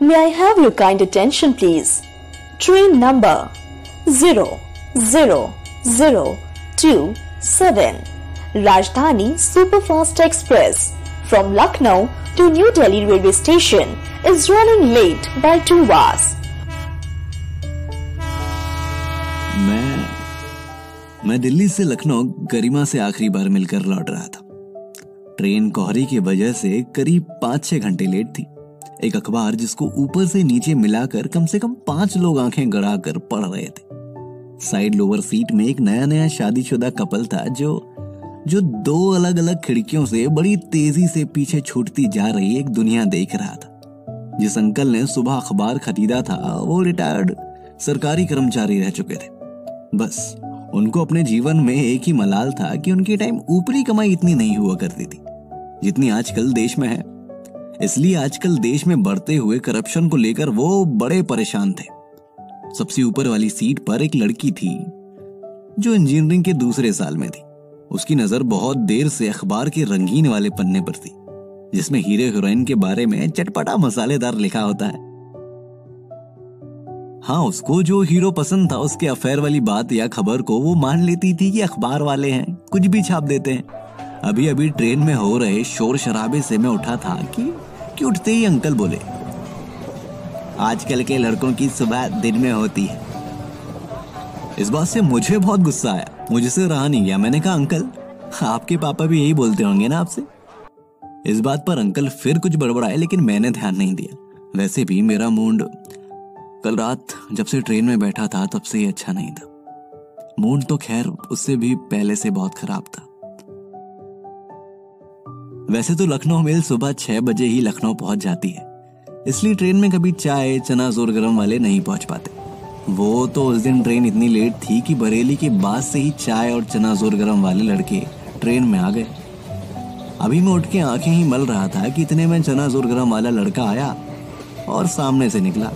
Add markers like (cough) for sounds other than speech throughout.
May I have your kind attention, please? Train number 00027 Rajdhani Superfast Express from Lucknow to New Delhi railway station is running late by 2 hours. मैं मैं दिल्ली से लखनऊ गरिमा से आखिरी बार मिलकर लौट रहा था ट्रेन कोहरे की वजह से करीब पाँच छह घंटे लेट थी एक अखबार जिसको ऊपर से नीचे मिलाकर कम से कम पाँच लोग आँखें गड़ा कर पढ़ रहे थे। साइड लोअर सीट में एक नया नया शादीशुदा कपल था जो जो दो अलग अलग खिड़कियों से बड़ी तेज़ी से पीछे छूटती जा रही एक दुनिया देख रहा था। जिस अंकल ने सुबह अखबार खरीदा था, वो रिटायर्ड सरकारी कर्मचारी रह चुके थे। बस, उनको अपने जीवन में एक ही मलाल था कि उनकी टाइम ऊपरी कमाई इतनी नहीं हुआ करती थी। जितनी आजकल देश में है इसलिए आजकल देश में बढ़ते हुए करप्शन को लेकर वो बड़े परेशान थे। सबसे ऊपर वाली सीट पर एक लड़की थी जो इंजीनियरिंग के दूसरे साल में थी। उसकी नज़र बहुत देर से अखबार के रंगीन वाले पन्ने पर थी जिसमें हीरो हीरोइन के बारे में चटपटा मसालेदार लिखा होता है। हाँ उसको जो हीरो पसंद था उसके अफेयर वाली बात या खबर को वो मान लेती थी कि अखबार वाले हैं कुछ भी छाप देते हैं। अभी अभी ट्रेन में हो रहे शोर शराबे से मैं उठा था कि, कि उठते ही अंकल बोले, आजकल के लड़कों की सुबह दिन में होती है। इस बात से मुझे बहुत गुस्सा आया। मुझसे रहा नहीं गया। मैंने कहा, अंकल, आपके पापा भी यही बोलते होंगे ना आपसे? इस बात पर अंकल फिर कुछ बड़बड़ाए, लेकिन मैंने ध्यान नहीं दिया। वैसे भी मेरा मूड कल रात जब से ट्रेन में बैठा था, तब से ही अच्छा नहीं था। मूड तो खैर उससे भी पहले से बहुत खराब था। वैसे तो लखनऊ मेल सुबह छह बजे ही लखनऊ पहुँच जाती है। इसलिए ट्रेन में कभी चाय, चना, ज़ोर गरम वाले नहीं पहुँच पाते। वो तो उस दिन ट्रेन इतनी लेट थी कि बरेली के बाद से ही चाय और चना, ज़ोर गरम वाले लड़के ट्रेन में आ गए। अभी मैं उठ के आँखें ही मल रहा था कि इतने में चना, ज़ोर गरम वाला लड़का आया और सामने से निकला।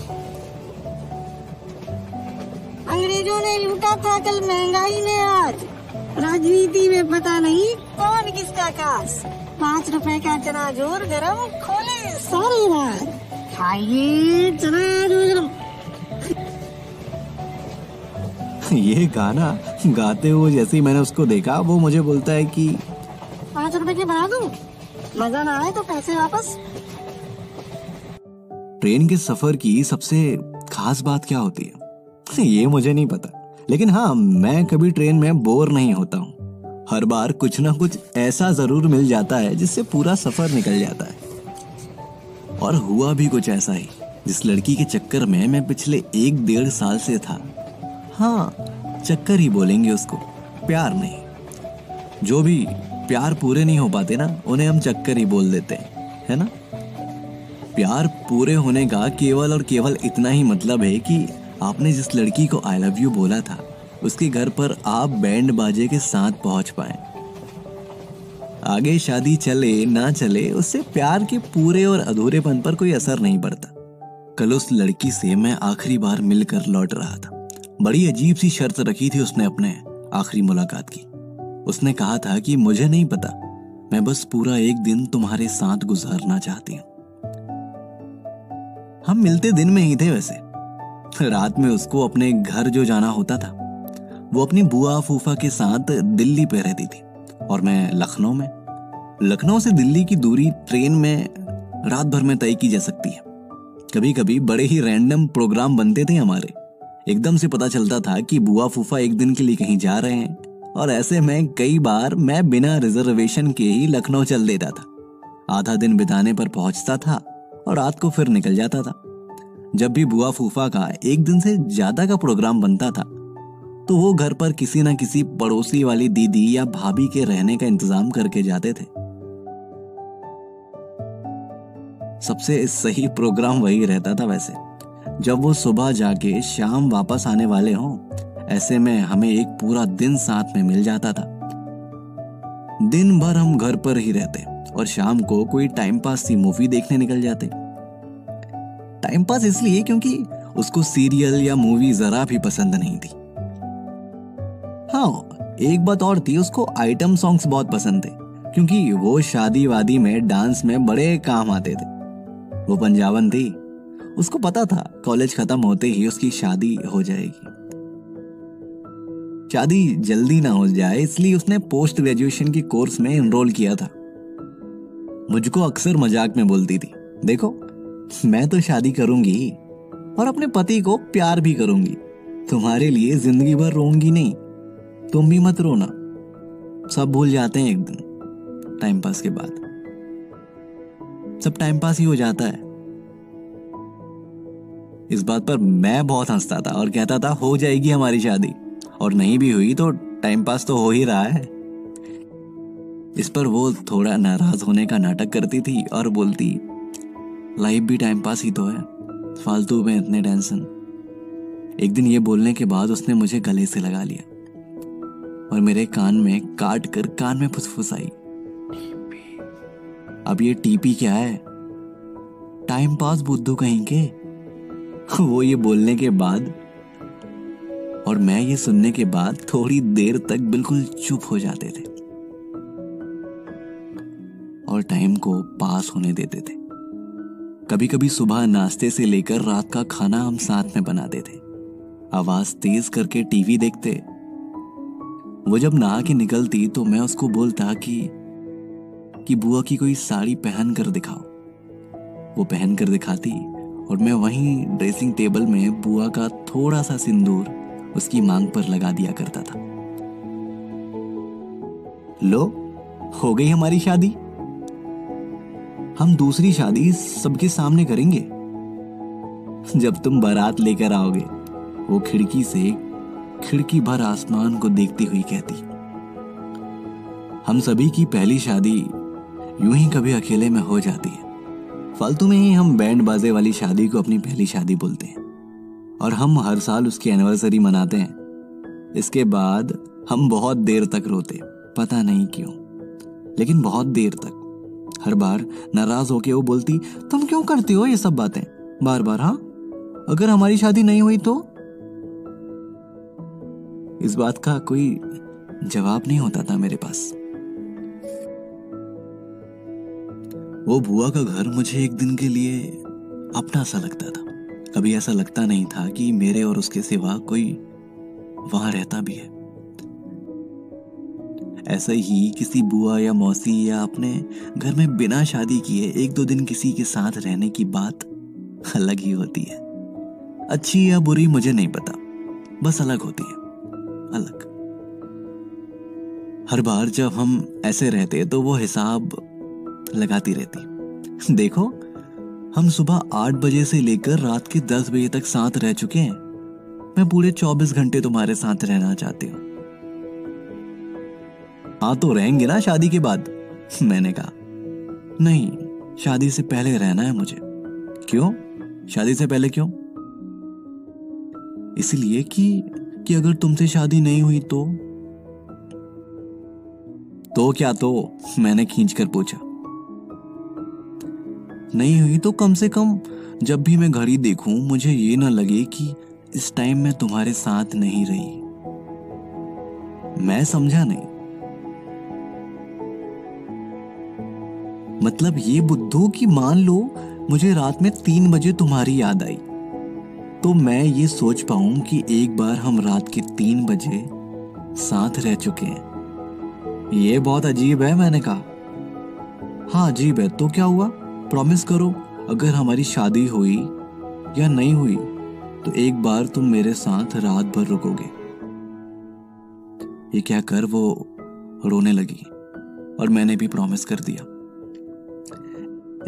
अंग्रेज़ों ने लूटा था कल महँगाई ने आज। राजनीति में पता नहीं कौन किसका खास पाँच रुपए का चना ज़ोर गरम। खोले। सारी रात खाइए चना ज़ोर गरम। ये गाना गाते हुए जैसे ही मैंने उसको देखा वो मुझे बोलता है कि पाँच रुपए के बना दूँ? मज़ा ना आए तो पैसे वापस। ट्रेन के सफ़र की सबसे खास बात क्या होती है? ये मुझे नहीं पता। लेकिन हाँ मैं कभी ट्रेन में बोर नहीं होता हूँ। हर बार कुछ ना कुछ ऐसा ज़रूर मिल जाता है जिससे पूरा सफ़र निकल जाता है। और हुआ भी कुछ ऐसा ही, जिस लड़की के चक्कर में मैं पिछले एक डेढ़ साल से था। हाँ चक्कर ही बोलेंगे उसको, प्यार नहीं। जो भी प्यार पूरे नहीं हो पाते ना, उन्हें हम चक्कर ही बोल देते हैं, है ना? प्यार पूरे होने का केवल और केवल इतना ही मतलब है कि आपने जिस लड़की को आई लव यू बोला था उसके घर पर आप बैंड बाजे के साथ पहुँच पाए। आगे शादी चले, ना चले, उससे प्यार के पूरे और अधूरेपन पर कोई असर नहीं पड़ता। कल उस लड़की से मैं आखिरी बार मिलकर लौट रहा था। बड़ी अजीब सी शर्त रखी थी उसने अपने आखिरी मुलाकात की। उसने कहा था कि मुझे नहीं पता, मैं बस पूरा एक दिन तुम्हारे साथ गुजारना चाहती हूँ। हम मिलते दिन में ही थे वैसे। रात में उसको अपने घर जो जाना होता था वो अपनी बुआ फूफा के साथ दिल्ली पे रहती थी। और मैं लखनऊ में। लखनऊ से दिल्ली की दूरी ट्रेन में रात भर में तय की जा सकती है। कभी कभी बड़े ही रैंडम प्रोग्राम बनते थे हमारे। एकदम से पता चलता था कि बुआ फूफा एक दिन के लिए कहीं जा रहे हैं। और ऐसे में कई बार मैं बिना रिजर्वेशन के ही लखनऊ चल देता था। आधा दिन बिताने पर पहुँचता था और रात को फिर निकल जाता था। जब भी बुआ फूफा का एक दिन से ज़्यादा का प्रोग्राम बनता था तो वो घर पर किसी ना किसी पड़ोसी वाली दीदी या भाभी के रहने का इंतज़ाम करके जाते थे। सबसे सही प्रोग्राम वही रहता था वैसे। जब वो सुबह जाके शाम वापस आने वाले हों, ऐसे में हमें एक पूरा दिन साथ में मिल जाता था। दिन भर हम घर पर ही रहते और शाम को कोई टाइम पास सी मूवी देखने निकल जाते। टाइम पास इसलिए क्योंकि उसको सीरियल या मूवी जरा भी पसंद नहीं थी। हाँ एक बात और थी, उसको आइटम सॉन्ग्स बहुत पसंद थे, क्योंकि वो शादी वादी में डांस में बड़े काम आते थे। वो पंजाबन थी। उसको पता था कॉलेज खत्म होते ही उसकी शादी हो जाएगी। शादी जल्दी ना हो जाए, इसलिए उसने पोस्ट ग्रेजुएशन की कोर्स में एनरोल किया था। मुझको अक्सर मज़ाक में बोलती थी, देखो, मैं तो शादी करूँगी और अपने पति को प्यार भी करूँगी। तुम्हारे लिए ज़िंदगी भर रोऊँगी नहीं तुम भी मत रोना। सब भूल जाते हैं एक दिन टाइम पास के बाद। सब टाइम पास ही हो जाता है। इस बात पर मैं बहुत हंसता था और कहता था, हो जाएगी हमारी शादी। और नहीं भी हुई तो टाइम पास तो हो ही रहा है। इस पर वो थोड़ा नाराज़ होने का नाटक करती थी और बोलती लाइफ भी टाइम पास ही तो है। फालतू में इतने टेंशन एक दिन ये बोलने के बाद उसने मुझे गले से लगा लिया। और मेरे कान में काट कर कान में फुसफुसाई अब ये टीपी क्या है? टाइम पास बुद्धू कहीं के? वो ये बोलने के बाद और मैं ये सुनने के बाद थोड़ी देर तक बिल्कुल चुप हो जाते थे। और टाइम को पास होने देते थे। कभी कभी सुबह नाश्ते से लेकर रात का खाना हम साथ में बनाते थे। आवाज़ तेज करके टीवी देखते वो जब नहा के निकलती तो मैं उसको बोलता कि कि बुआ की कोई साड़ी पहन कर दिखाओ। वो पहन कर दिखाती और मैं वहीं ड्रेसिंग टेबल में बुआ का थोड़ा सा सिंदूर उसकी मांग पर लगा दिया करता था। लो, हो गई हमारी शादी। हम दूसरी शादी सबके सामने करेंगे। जब तुम बारात लेकर आओगे, वो खिड़की से खिड़की भर आसमान को देखती हुई कहती, हम सभी की पहली शादी यूँ ही कभी अकेले में हो जाती है। फालतू में ही हम बैंड बाजे वाली शादी को अपनी पहली शादी बोलते हैं और हम हर साल उसकी एनिवर्सरी मनाते हैं। इसके बाद हम बहुत देर तक रोते, पता नहीं क्यों, लेकिन बहुत देर तक। हर बार नाराज़ होके वो बोलती, तुम क्यों करती हो ये सब बातें? बार बार हाँ अगर हमारी शादी नहीं हुई तो? इस बात का कोई जवाब नहीं होता था मेरे पास। वो बुआ का घर मुझे एक दिन के लिए अपना सा लगता था। कभी ऐसा लगता नहीं था कि मेरे और उसके सिवा कोई वहाँ रहता भी है। ऐसा ही किसी बुआ या मौसी या अपने घर में बिना शादी किए एक दो दिन किसी के साथ रहने की बात अलग ही होती है। अच्छी या बुरी मुझे नहीं पता। बस अलग होती है। अलग। हर बार जब हम ऐसे रहते तो वो हिसाब लगाती रहती देखो, हम सुबह आठ बजे से लेकर रात के दस बजे तक साथ रह चुके हैं। मैं पूरे चौबीस घंटे तुम्हारे साथ रहना चाहती हूँ। हाँ तो रहेंगे ना शादी के बाद, मैंने कहा। नहीं, शादी से पहले रहना है मुझे। क्यों? शादी से पहले क्यों? इसलिए कि कि अगर तुमसे शादी नहीं हुई तो? तो क्या तो मैंने खींच कर पूछा। नहीं हुई तो कम से कम जब भी मैं घड़ी देखूँ, मुझे ये ना लगे कि इस टाइम मैं तुम्हारे साथ नहीं रही। मैं समझा नहीं। मतलब ये बुद्धू कि मान लो मुझे रात में तीन बजे तुम्हारी याद आई। तो मैं ये सोच पाऊँ कि एक बार हम रात के तीन बजे साथ रह चुके हैं। ये बहुत अजीब है, मैंने कहा। हाँ अजीब है। तो क्या हुआ? प्रॉमिस करो, अगर हमारी शादी हुई या नहीं हुई तो एक बार तुम मेरे साथ रात भर रुकोगे। ये क्या कर वो रोने लगी और मैंने भी प्रॉमिस कर दिया।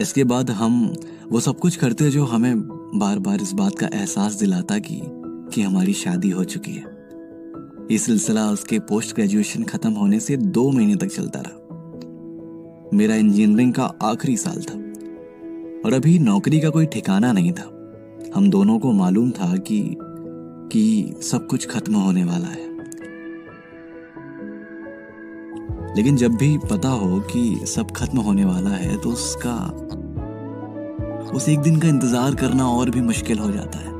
इसके बाद हम वो सब कुछ करते जो हमें बार बार इस बात का एहसास दिलाता कि कि हमारी शादी हो चुकी है। ये सिलसिला उसके पोस्ट ग्रेजुएशन खत्म होने से दो महीने तक चलता रहा। मेरा इंजीनियरिंग का आखिरी साल था, और अभी नौकरी का कोई ठिकाना नहीं था। हम दोनों को मालूम था कि कि सब कुछ खत्म होने वाला है। लेकिन जब भी पता हो कि सब खत्म होने वाला है तो उसका उस एक दिन का इंतज़ार करना और भी मुश्किल हो जाता है।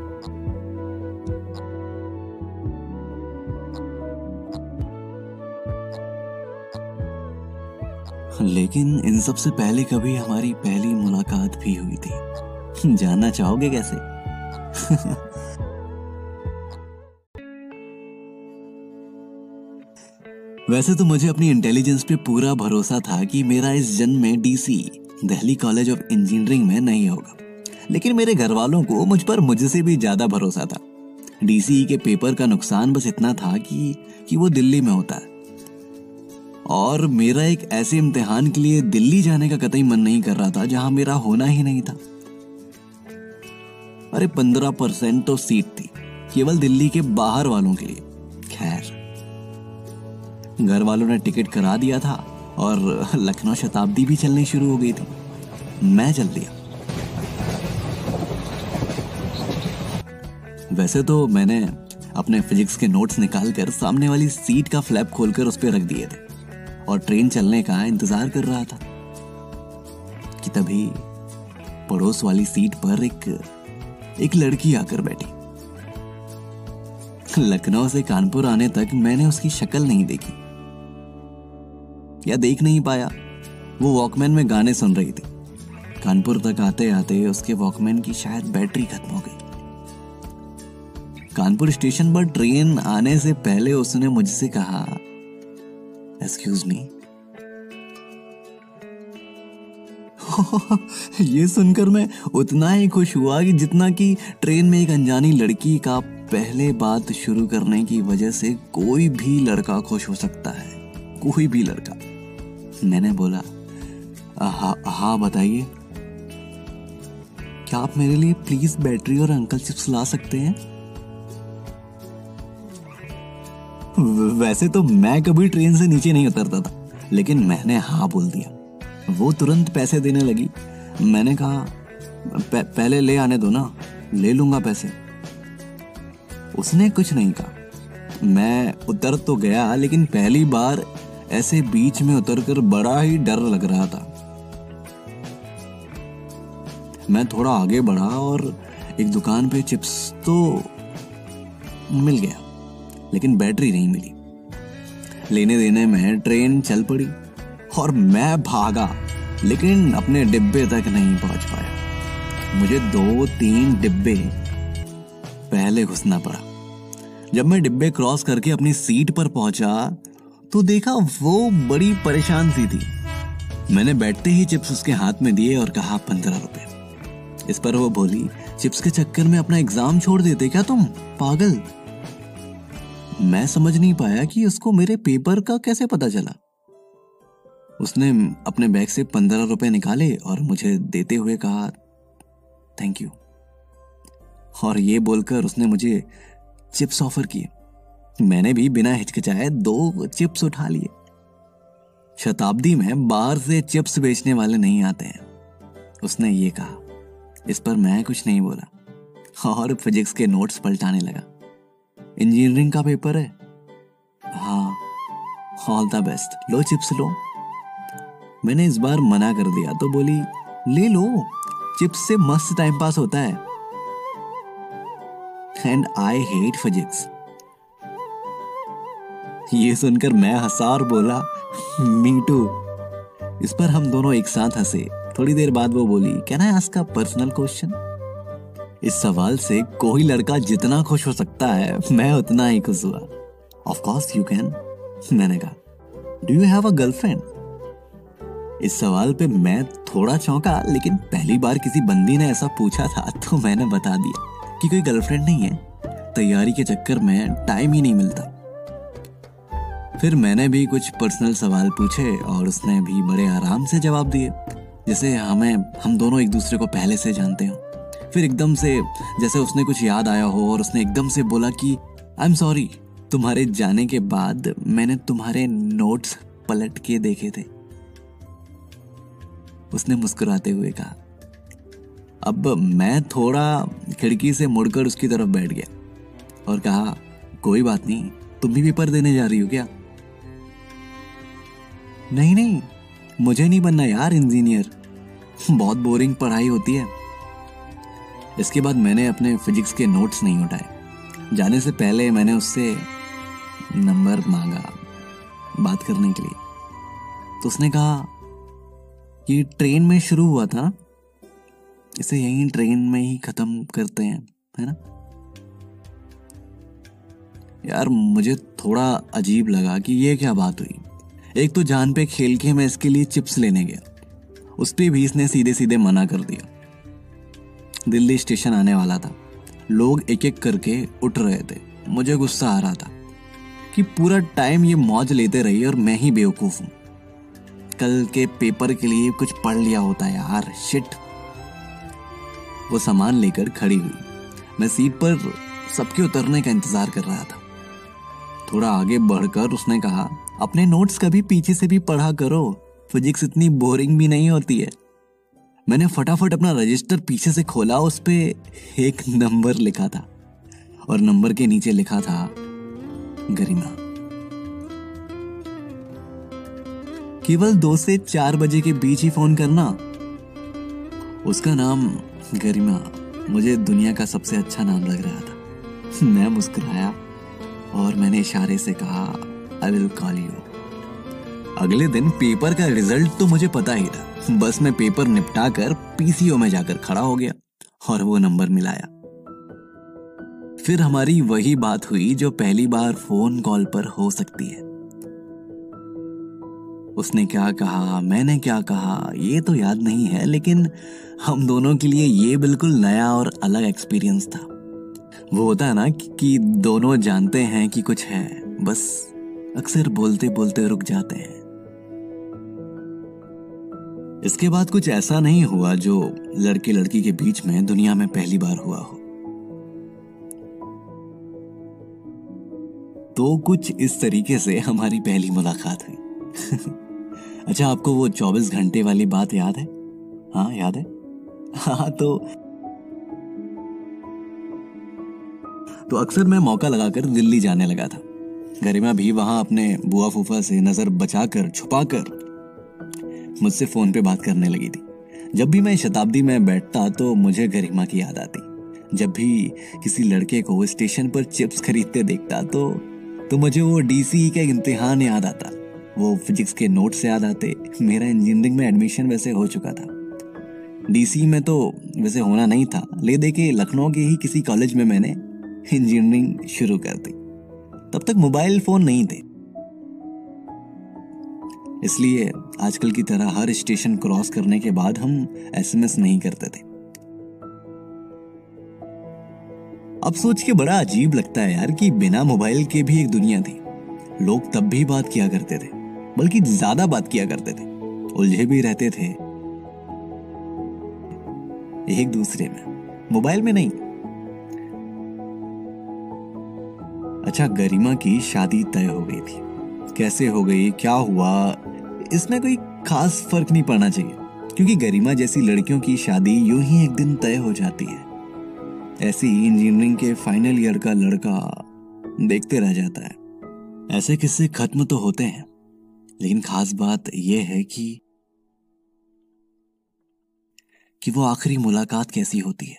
लेकिन इन सबसे पहले कभी हमारी पहली मुलाकात भी हुई थी। जानना चाहोगे कैसे? (laughs) वैसे तो मुझे अपनी इंटेलिजेंस पे पूरा भरोसा था कि मेरा इस जन्म में DC Delhi College of Engineering में नहीं होगा। लेकिन मेरे घर वालों को मुझ पर मुझसे भी ज़्यादा भरोसा था। डीसी के पेपर का नुकसान बस इतना था कि कि वो दिल्ली में होता। है और मेरा एक ऐसे इम्तिहान के लिए दिल्ली जाने का कतई मन नहीं कर रहा था, जहाँ मेरा होना ही नहीं था। अरे पंद्रह परसेंट तो सीट थी, केवल दिल्ली के बाहर वालों के लिए। खैर घर वालों ने टिकट करा दिया था। और लखनऊ शताब्दी भी चलनी शुरू हो गई थी। मैं चल दिया। वैसे तो मैंने अपने फिजिक्स के नोट्स निकालकर सामने वाली सीट का फ्लैप खोलकर उस पर रख दिए थे और ट्रेन चलने का इंतज़ार कर रहा था कि तभी पड़ोस वाली सीट पर एक एक लड़की आकर बैठी। लखनऊ से कानपुर आने तक मैंने उसकी शक्ल नहीं देखी। या देख नहीं पाया। वो वॉकमैन में गाने सुन रही थी। कानपुर तक आते आते उसके वॉकमैन की शायद बैटरी खत्म हो गई। कानपुर स्टेशन पर ट्रेन आने से पहले उसने मुझसे कहा एक्सक्यूज मी (laughs) ये सुनकर मैं उतना ही खुश हुआ कि जितना कि ट्रेन में एक अनजानी लड़की का पहले बात शुरू करने की वजह से कोई भी लड़का खुश हो सकता है। कोई भी लड़का। मैंने बोला हाँ हाँ बताइए। क्या आप मेरे लिए प्लीज़ बैटरी और अंकल चिप्स ला सकते हैं? वैसे तो मैं कभी ट्रेन से नीचे नहीं उतरता था, लेकिन मैंने हाँ बोल दिया। वो तुरंत पैसे देने लगी। मैंने कहा पहले ले आने दो ना, ले लूँगा पैसे। उसने कुछ नहीं कहा। मैं उतर तो गया, लेकिन पहली बार ऐसे बीच में उतरकर बड़ा ही डर लग रहा था। मैं थोड़ा आगे बढ़ा और एक दुकान पे चिप्स तो मिल गया, लेकिन बैटरी नहीं मिली। लेने देने में ट्रेन चल पड़ी और मैं भागा, लेकिन अपने डिब्बे तक नहीं पहुँच पाया। मुझे दो तीन डिब्बे पहले घुसना पड़ा। जब मैं डिब्बे क्रॉस करके अपनी सीट पर पहुँचा तो देखा वो बड़ी परेशान सी थी। मैंने बैठते ही चिप्स उसके हाथ में दिए और कहा, पंद्रह रुपए। इस पर वो बोली, चिप्स के चक्कर में अपना एग्ज़ाम छोड़ देते क्या तुम, पागल? मैं समझ नहीं पाया कि उसको मेरे पेपर का कैसे पता चला। उसने अपने बैग से पंद्रह रुपए निकाले और मुझे देते हुए कहा, थैंक यू। और ये बोलकर उसने मुझे चिप्स ऑफ़र किए। मैंने भी बिना हिचकिचाए दो चिप्स उठा लिए। शताब्दी में बाहर से चिप्स बेचने वाले नहीं आते हैं। उसने ये कहा। इस पर मैं कुछ नहीं बोला। और फिजिक्स के नोट्स पलटाने लगा। इंजीनियरिंग का पेपर है। हाँ ऑल द बेस्ट लो चिप्स लो। मैंने इस बार मना कर दिया तो बोली, ले लो। चिप्स से मस्त टाइम पास होता है। एंड आई हेट फिजिक्स ये सुनकर मैं हंसा और बोला मी टू इस पर हम दोनों एक साथ हंसे। थोड़ी देर बाद वो बोली कैन आई आस्क का पर्सनल क्वेश्चन इस सवाल से कोई लड़का जितना खुश हो सकता है, मैं उतना ही खुश हुआ। ऑफ़ कोर्स यू कैन मैंने कहा। Do you have a girlfriend इस सवाल पे मैं थोड़ा चौंका, लेकिन पहली बार किसी बंदी ने ऐसा पूछा था तो मैंने बता दिया कि कोई गर्लफ्रेंड नहीं है। तैयारी के चक्कर में टाइम ही नहीं मिलता। फिर मैंने भी कुछ पर्सनल सवाल पूछे और उसने भी बड़े आराम से जवाब दिए, जैसे हमें, हम दोनों एक दूसरे को पहले से जानते हो। फिर एकदम से, जैसे उसने कुछ याद आया हो और उसने एकदम से बोला कि आई एम सॉरी तुम्हारे जाने के बाद मैंने तुम्हारे नोट्स पलट के देखे थे। उसने मुस्कुराते हुए कहा, अब मैं थोड़ा खिड़की से मुड़कर उसकी तरफ़ बैठ गया। और कहा, कोई बात नहीं, तुम भी पेपर देने जा रही हो क्या? नहीं नहीं। मुझे नहीं बनना यार, इंजीनियर। बहुत बोरिंग पढ़ाई होती है। इसके बाद मैंने अपने फिजिक्स के नोट्स नहीं उठाए। जाने से पहले मैंने उससे नंबर मांगा बात करने के लिए। तो उसने कहा कि ट्रेन में शुरू हुआ था। इसे यहीं ट्रेन में ही खत्म करते हैं, है ना? यार, मुझे थोड़ा अजीब लगा कि ये क्या बात हुई। एक तो जान पे खेल के मैं इसके लिए चिप्स लेने गया। उस पर भी इसने सीधे सीधे मना कर दिया। दिल्ली स्टेशन आने वाला था। लोग एक एक करके उठ रहे थे। मुझे गुस्सा आ रहा था कि पूरा टाइम ये मौज लेते रही और मैं ही बेवकूफ़ हूँ। कल के पेपर के लिए कुछ पढ़ लिया होता यार शिट वो सामान लेकर खड़ी हुई। मैं सीट पर सबके उतरने का इंतज़ार कर रहा था। थोड़ा आगे बढ़कर उसने कहा अपने नोट्स कभी पीछे से भी पढ़ा करो। फिजिक्स इतनी बोरिंग भी नहीं होती है। मैंने फटाफट अपना रजिस्टर पीछे से खोला, उस पर एक नंबर लिखा था। और नंबर के नीचे लिखा था, गरिमा। केवल दो से चार बजे के बीच ही फ़ोन करना। उसका नाम गरिमा। मुझे दुनिया का सबसे अच्छा नाम लग रहा था। (laughs) मैं मुस्कुराया और मैंने इशारे से कहा आई विल कॉल यू अगले दिन पेपर का रिज़ल्ट तो मुझे पता ही था। बस मैं पेपर निपटा कर पीसीओ में जाकर खड़ा हो गया और वो नंबर मिलाया। फिर हमारी वही बात हुई जो पहली बार फ़ोन कॉल पर हो सकती है। उसने क्या कहा मैंने क्या कहा ये तो याद नहीं है लेकिन हम दोनों के लिए ये बिल्कुल नया और अलग एक्सपीरियंस था। वो होता है ना कि, कि दोनों जानते हैं कि कुछ है बस अक्सर बोलते बोलते रुक जाते हैं। इसके बाद कुछ ऐसा नहीं हुआ जो लड़के लड़की के बीच में दुनिया में पहली बार हुआ हो। तो कुछ इस तरीके से हमारी पहली मुलाकात हुई। (laughs) अच्छा आपको वो 24 घंटे वाली बात याद है? हाँ याद है? हाँ तो तो अक्सर मैं मौका लगाकर दिल्ली जाने लगा था। गरिमा भी वहाँ अपने बुआ फूफा से नज़र बचाकर, छुपाकर मुझसे फ़ोन पे बात करने लगी थी। जब भी मैं शताब्दी में बैठता तो मुझे गरिमा की याद आती। जब भी किसी लड़के को स्टेशन पर चिप्स खरीदते देखता तो तो मुझे वो डीसी का इम्तिहान याद आता। वो फिजिक्स के नोट्स याद आते। मेरा इंजीनियरिंग में एडमिशन वैसे हो चुका था। डीसी में तो वैसे होना नहीं था। ले दे के लखनऊ के ही किसी कॉलेज में मैंने इंजीनियरिंग शुरू कर दी। तब तक मोबाइल फ़ोन नहीं थे। इसलिए आजकल की तरह हर स्टेशन क्रॉस करने के बाद हम एसएमएस नहीं करते थे। अब सोच के बड़ा अजीब लगता है यार कि बिना मोबाइल के भी एक दुनिया थी। लोग तब भी बात किया करते थे, बल्कि ज़्यादा बात किया करते थे। उलझे भी रहते थे। एक दूसरे में। मोबाइल में नहीं अच्छा गरिमा की शादी तय हो गई थी। कैसे हो गई? क्या हुआ? इसमें कोई खास फ़र्क नहीं पड़ना चाहिए, क्योंकि गरिमा जैसी लड़कियों की शादी यूँ ही एक दिन तय हो जाती है। ऐसे ही इंजीनियरिंग के फाइनल ईयर का लड़का देखते रह जाता है। ऐसे किस्से खत्म तो होते हैं, लेकिन खास बात यह है कि कि वो आखिरी मुलाकात कैसी होती है?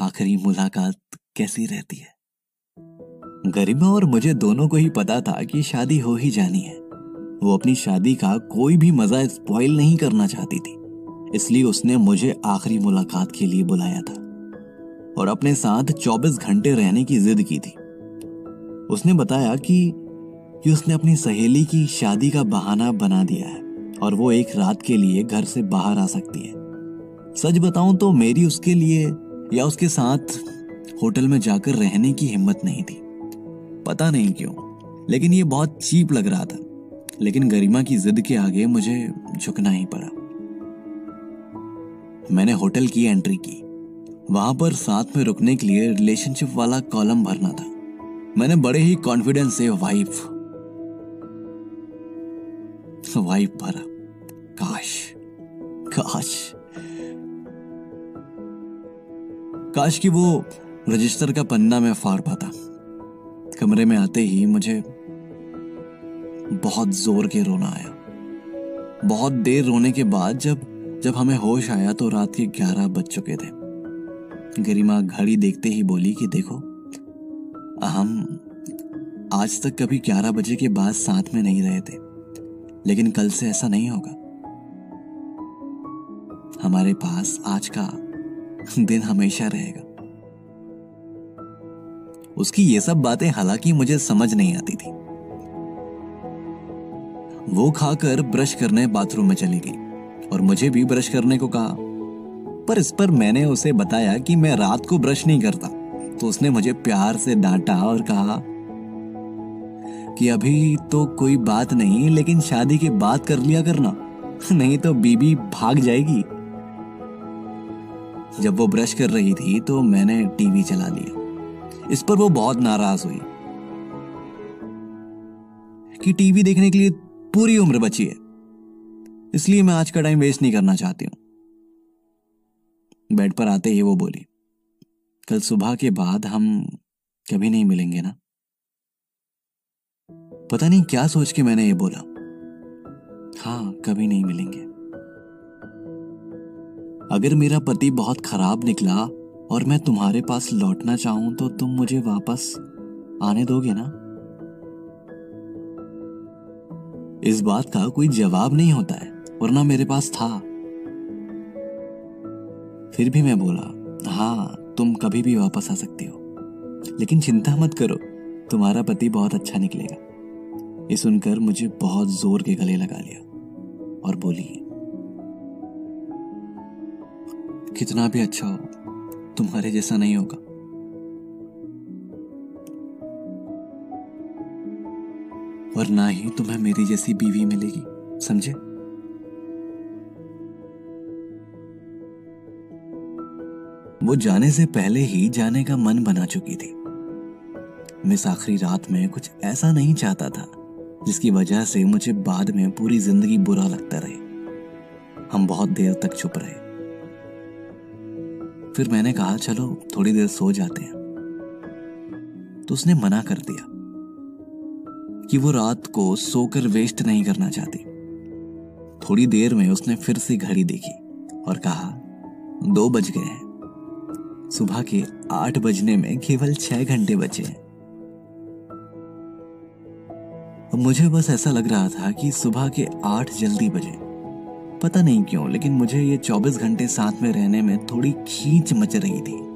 आखिरी मुलाकात कैसी रहती है? गरिमा और मुझे दोनों को ही पता था कि शादी हो ही जानी है। वो अपनी शादी का कोई भी मज़ा स्पॉइल नहीं करना चाहती थी। इसलिए उसने मुझे आखिरी मुलाकात के लिए बुलाया था और अपने साथ 24 घंटे रहने की जिद की थी। उसने बताया कि उसने अपनी सहेली की शादी का बहाना बना दिया है और वो एक रात के लिए घर से बाहर आ सकती है। सच बताऊँ तो मेरी उसके लिए या उसके साथ होटल में जाकर रहने की हिम्मत नहीं थी। पता नहीं क्यों। लेकिन ये बहुत चीप लग रहा था। लेकिन गरिमा की जिद के आगे मुझे झुकना ही पड़ा। मैंने होटल की एंट्री की। वहाँ पर साथ में रुकने के लिए रिलेशनशिप वाला कॉलम भरना था। मैंने बड़े ही कॉन्फिडेंस से वाइफ वाइफ भरा। काश काश। काश कि वो रजिस्टर का पन्ना में फाड़ पाता। कमरे में आते ही मुझे बहुत ज़ोर के रोना आया। बहुत देर रोने के बाद जब जब हमें होश आया तो रात के ग्यारह बज चुके थे। गरिमा घड़ी देखते ही बोली कि देखो, हम आज तक कभी ग्यारह बजे के बाद साथ में नहीं रहे थे, लेकिन कल से ऐसा नहीं होगा। हमारे पास आज का दिन हमेशा रहेगा। उसकी ये सब बातें हालाँकि मुझे समझ नहीं आती थी। वो खाकर ब्रश करने बाथरूम में चली गई और मुझे भी ब्रश करने को कहा। पर इस पर मैंने उसे बताया कि मैं रात को ब्रश नहीं करता तो उसने मुझे प्यार से डांटा और कहा कि अभी तो कोई बात नहीं, लेकिन शादी के बाद कर लिया करना, नहीं तो बीबी भाग जाएगी। जब वो ब्रश कर रही थी तो मैंने टीवी चला लिया। इस पर वो बहुत नाराज़ हुई कि टीवी देखने के लिए पूरी उम्र बची है। इसलिए मैं आज का टाइम वेस्ट नहीं करना चाहती हूँ। बेड पर आते ही वो बोली, कल सुबह के बाद हम कभी नहीं मिलेंगे ना? पता नहीं क्या सोच के मैंने ये बोला हाँ कभी नहीं मिलेंगे। अगर मेरा पति बहुत खराब निकला और मैं तुम्हारे पास लौटना चाहूँ तो तुम मुझे वापस आने दोगे ना? इस बात का कोई जवाब नहीं होता है, वरना मेरे पास था। फिर भी मैं बोला हाँ तुम कभी भी वापस आ सकती हो। लेकिन चिंता मत करो, तुम्हारा पति बहुत अच्छा निकलेगा। ये सुनकर मुझे बहुत ज़ोर के गले लगा लिया और बोली, कितना भी अच्छा हो तुम्हारे जैसा नहीं होगा। और ना ही तुम्हें मेरी जैसी बीवी मिलेगी, समझे? वो जाने से पहले ही जाने का मन बना चुकी थी। मिस आखिरी रात में कुछ ऐसा नहीं चाहता था, जिसकी वजह से मुझे बाद में पूरी ज़िंदगी बुरा लगता रहे। हम बहुत देर तक चुप रहे। फिर मैंने कहा, चलो, थोड़ी देर सो जाते हैं। तो उसने मना कर दिया कि वो रात को सोकर वेस्ट नहीं करना चाहती। थोड़ी देर में उसने फिर से घड़ी देखी और कहा, दो बज गए हैं। सुबह के आठ बजने में केवल छह घंटे बचे हैं। मुझे बस ऐसा लग रहा था कि सुबह के आठ जल्दी बजे। पता नहीं क्यों, लेकिन मुझे ये 24 घंटे साथ में रहने में थोड़ी खींच मच रही थी।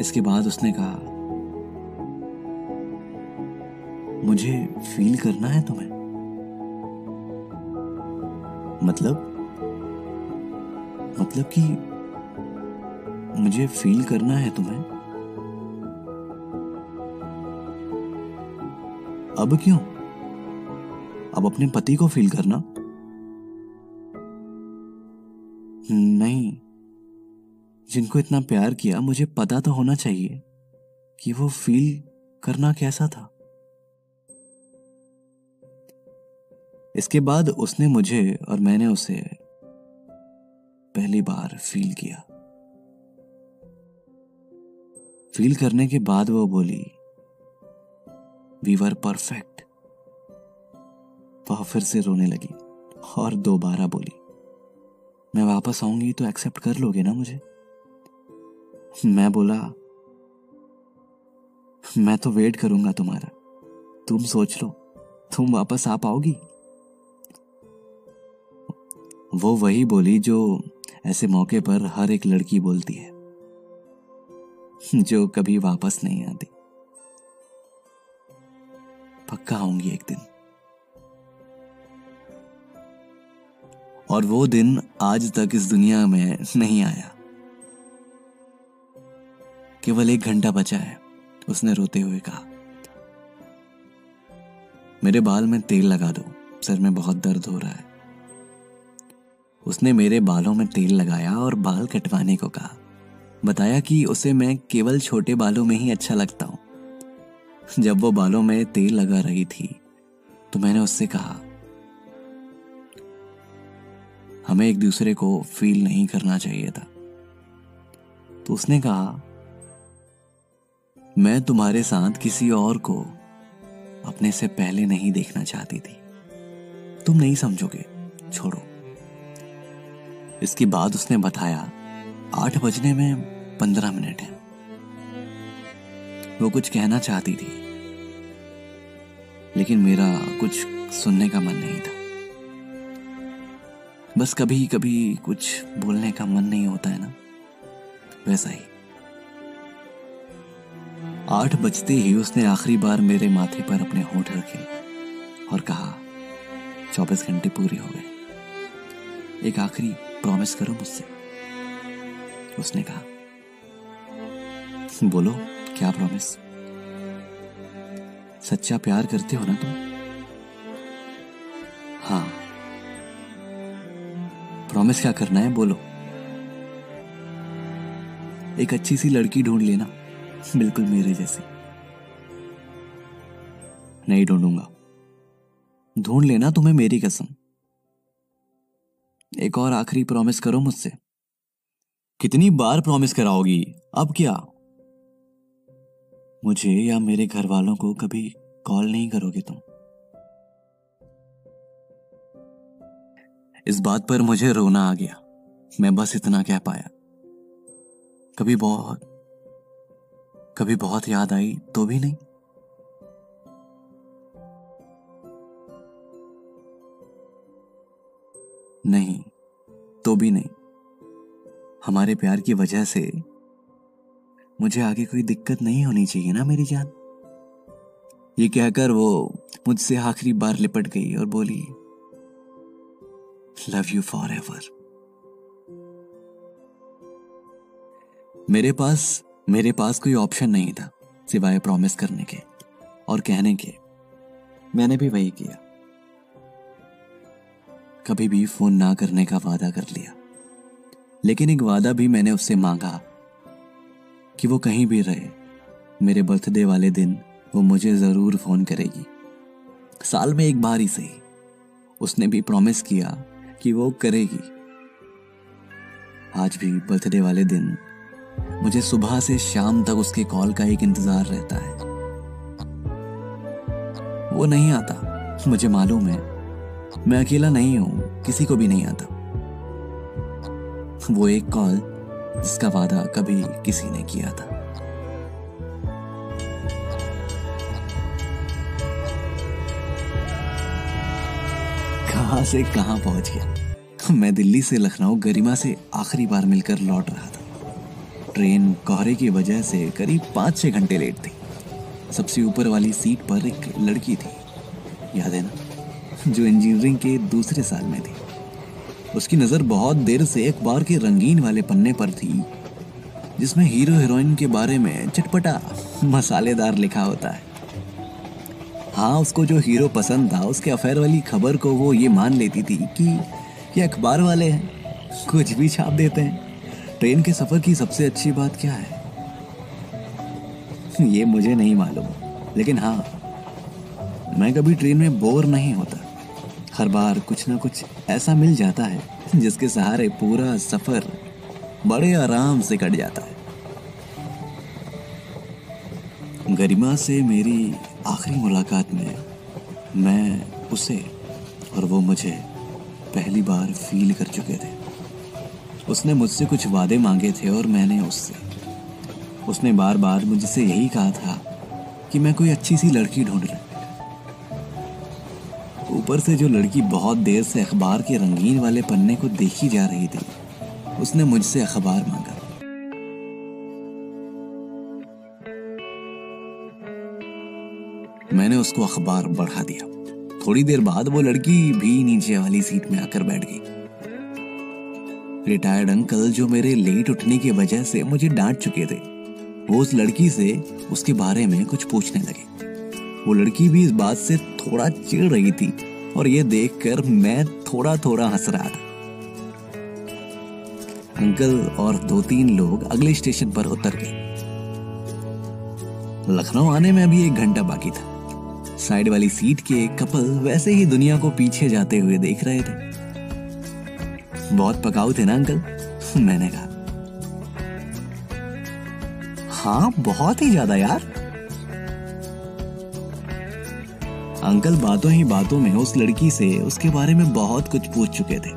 इसके बाद उसने कहा, मुझे फील करना है तुम्हें। मतलब? मतलब कि मुझे फील करना है तुम्हें? अब क्यों? अब अपने पति को फील करना? नहीं। जिनको इतना प्यार किया, मुझे पता तो होना चाहिए कि वो फील करना कैसा था। इसके बाद उसने मुझे और मैंने उसे पहली बार फील किया। फील करने के बाद वो बोली वी वर परफेक्ट वह फिर से रोने लगी और दोबारा बोली मैं वापस आऊँगी तो एक्सेप्ट कर लोगे ना मुझे? मैं बोला, मैं तो वेट करूँगा तुम्हारा। तुम सोच लो, तुम वापस आ पाओगी वो वही बोली जो ऐसे मौके पर हर एक लड़की बोलती है, जो कभी वापस नहीं आती। पक्का आऊँगी एक दिन। और वो दिन आज तक इस दुनिया में नहीं आया। केवल एक घंटा बचा है, उसने रोते हुए कहा। मेरे बाल में तेल लगा दो, सर में बहुत दर्द हो रहा है। उसने मेरे बालों में तेल लगाया और बाल कटवाने को कहा। बताया कि उसे मैं केवल छोटे बालों में ही अच्छा लगता हूँ। जब वो बालों में तेल लगा रही थी तो मैंने उससे कहा हमें एक दूसरे को फील नहीं करना चाहिए था। तो उसने कहा, मैं तुम्हारे साथ किसी और को अपने से पहले नहीं देखना चाहती थी। तुम नहीं समझोगे। छोड़ो। इसके बाद उसने बताया, आठ बजने में पंद्रह मिनट है। वो कुछ कहना चाहती थी, लेकिन मेरा कुछ सुनने का मन नहीं था। बस कभी कभी कुछ बोलने का मन नहीं होता है ना? वैसा ही। आठ बजते ही उसने आखिरी बार मेरे माथे पर अपने होठ रखे और कहा, चौबीस घंटे पूरे हो गए। एक आखिरी प्रॉमिस करो मुझसे। उसने कहा, बोलो, क्या प्रॉमिस सच्चा प्यार करते हो ना तुम? प्रॉमिस क्या करना है? बोलो। एक अच्छी सी लड़की ढूंढ लेना। बिल्कुल मेरे जैसी। नहीं ढूंढूँगा। ढूंढ लेना तुम्हें मेरी कसम। एक और आखिरी प्रॉमिस करो मुझसे। कितनी बार प्रॉमिस कराओगी? अब क्या? मुझे या मेरे घर वालों को कभी कॉल नहीं करोगे तुम। इस बात पर मुझे रोना आ गया। मैं बस इतना कह पाया। कभी बहुत कभी बहुत याद आई तो भी नहीं। नहीं तो भी नहीं। हमारे प्यार की वजह से मुझे आगे कोई दिक्कत नहीं होनी चाहिए ना मेरी जान। ये कहकर वो मुझसे आखिरी बार लिपट गई और बोली लव यू फॉर एवर मेरे पास मेरे पास कोई ऑप्शन नहीं था, सिवाय प्रॉमिस करने के और कहने के। मैंने भी वही किया। कभी भी फ़ोन ना करने का वादा कर लिया। लेकिन एक वादा भी मैंने उससे मांगा कि वो कहीं भी रहे, मेरे बर्थडे वाले दिन वो मुझे ज़रूर फ़ोन करेगी। साल में एक बार ही सही। उसने भी प्रॉमिस किया कि वो करेगी। आज भी बर्थडे वाले दिन मुझे सुबह से शाम तक उसके कॉल का एक इंतज़ार रहता है। वो नहीं आता। मुझे मालूम है, मैं अकेला नहीं हूँ, किसी को भी नहीं आता। वो एक कॉल जिसका वादा कभी किसी ने किया था। कहाँ से कहाँ पहुँच गया। मैं दिल्ली से लखनऊ गरिमा से आखिरी बार मिलकर लौट रहा था। ट्रेन कोहरे की वजह से करीब पाँच छह घंटे लेट थी। सबसे ऊपर वाली सीट पर एक लड़की थी। याद है ना? जो इंजीनियरिंग के दूसरे साल में थी। उसकी नज़र बहुत देर से अखबार के रंगीन वाले पन्ने पर थी, जिसमें हीरो हीरोइन के बारे में चटपटा, मसालेदार लिखा होता है। हाँ उसको जो हीरो पसंद था, उसके अफेयर वाली खबर को वो ये मान लेती थी कि ये अखबार वाले हैं। कुछ भी छाप देते हैं। ट्रेन के सफ़र की सबसे अच्छी बात क्या है? ये मुझे नहीं मालूम। लेकिन हाँ मैं कभी ट्रेन में बोर नहीं होता। हर बार कुछ ना कुछ ऐसा मिल जाता है, जिसके सहारे पूरा सफ़र बड़े आराम से कट जाता है। गरिमा से मेरी आखिरी मुलाकात में मैं उसे और वो मुझे पहली बार फील कर चुके थे। उसने मुझसे कुछ वादे मांगे थे और मैंने उससे। उसने बार बार मुझसे यही कहा था कि मैं कोई अच्छी सी लड़की ढूंढ रहा ऊपर से जो लड़की बहुत देर से अखबार के रंगीन वाले पन्ने को देखी जा रही थी, उसने मुझसे अखबार मांगा। उसको अखबार बढ़ा दिया। थोड़ी देर बाद वो लड़की भी नीचे वाली सीट में आकर बैठ गई। रिटायर्ड अंकल जो मेरे लेट उठने की वजह से मुझे डांट चुके थे, वो उस लड़की से उसके बारे में कुछ पूछने लगे। वो लड़की भी इस बात से थोड़ा चिढ़ रही थी और ये देखकर मैं थोड़ा थोड़ा हंस रहा था। अंकल और दो तीन लोग अगले स्टेशन पर उतर गए। लखनऊ आने में अभी एक घंटा बाकी था। साइड वाली सीट के कपल वैसे ही दुनिया को पीछे जाते हुए देख रहे थे। बहुत पकाऊ थे ना, अंकल? (laughs) मैंने कहा। हाँ बहुत ही ज़्यादा यार। अंकल, बातों ही बातों में उस लड़की से उसके बारे में बहुत कुछ पूछ चुके थे।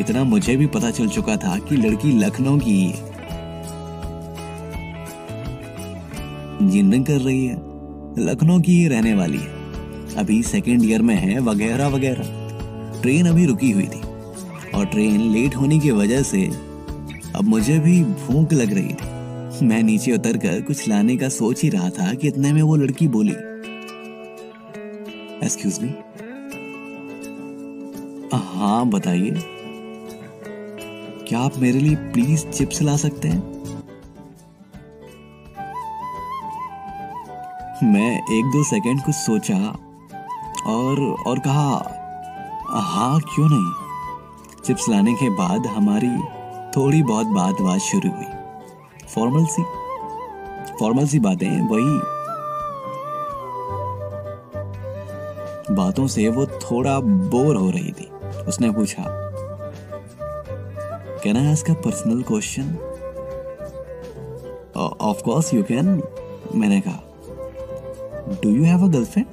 इतना मुझे भी पता चल चुका था कि लड़की लखनऊ की इंजीनियरिंग कर रही है। लखनऊ की ही रहने वाली है। अभी सेकेंड ईयर में है, वगैरह वगैरह। ट्रेन अभी रुकी हुई थी। और ट्रेन लेट होने की वजह से अब मुझे भी भूख लग रही थी। मैं नीचे उतर कर कुछ लाने का सोच ही रहा था कि इतने में वो लड़की बोली एक्सक्यूज मी हाँ बताइए। क्या आप मेरे लिए प्लीज़ चिप्स ला सकते हैं? मैं एक दो सेकंड कुछ सोचा और और कहा हाँ क्यों नहीं? चिप्स लाने के बाद हमारी थोड़ी बहुत बात बात शुरू हुई। फॉर्मल सी फॉर्मल सी बातें, वही बातों से वो थोड़ा बोर हो रही थी। उसने पूछा can I ask a personal question of course you can मैंने कहा। Do you have a girlfriend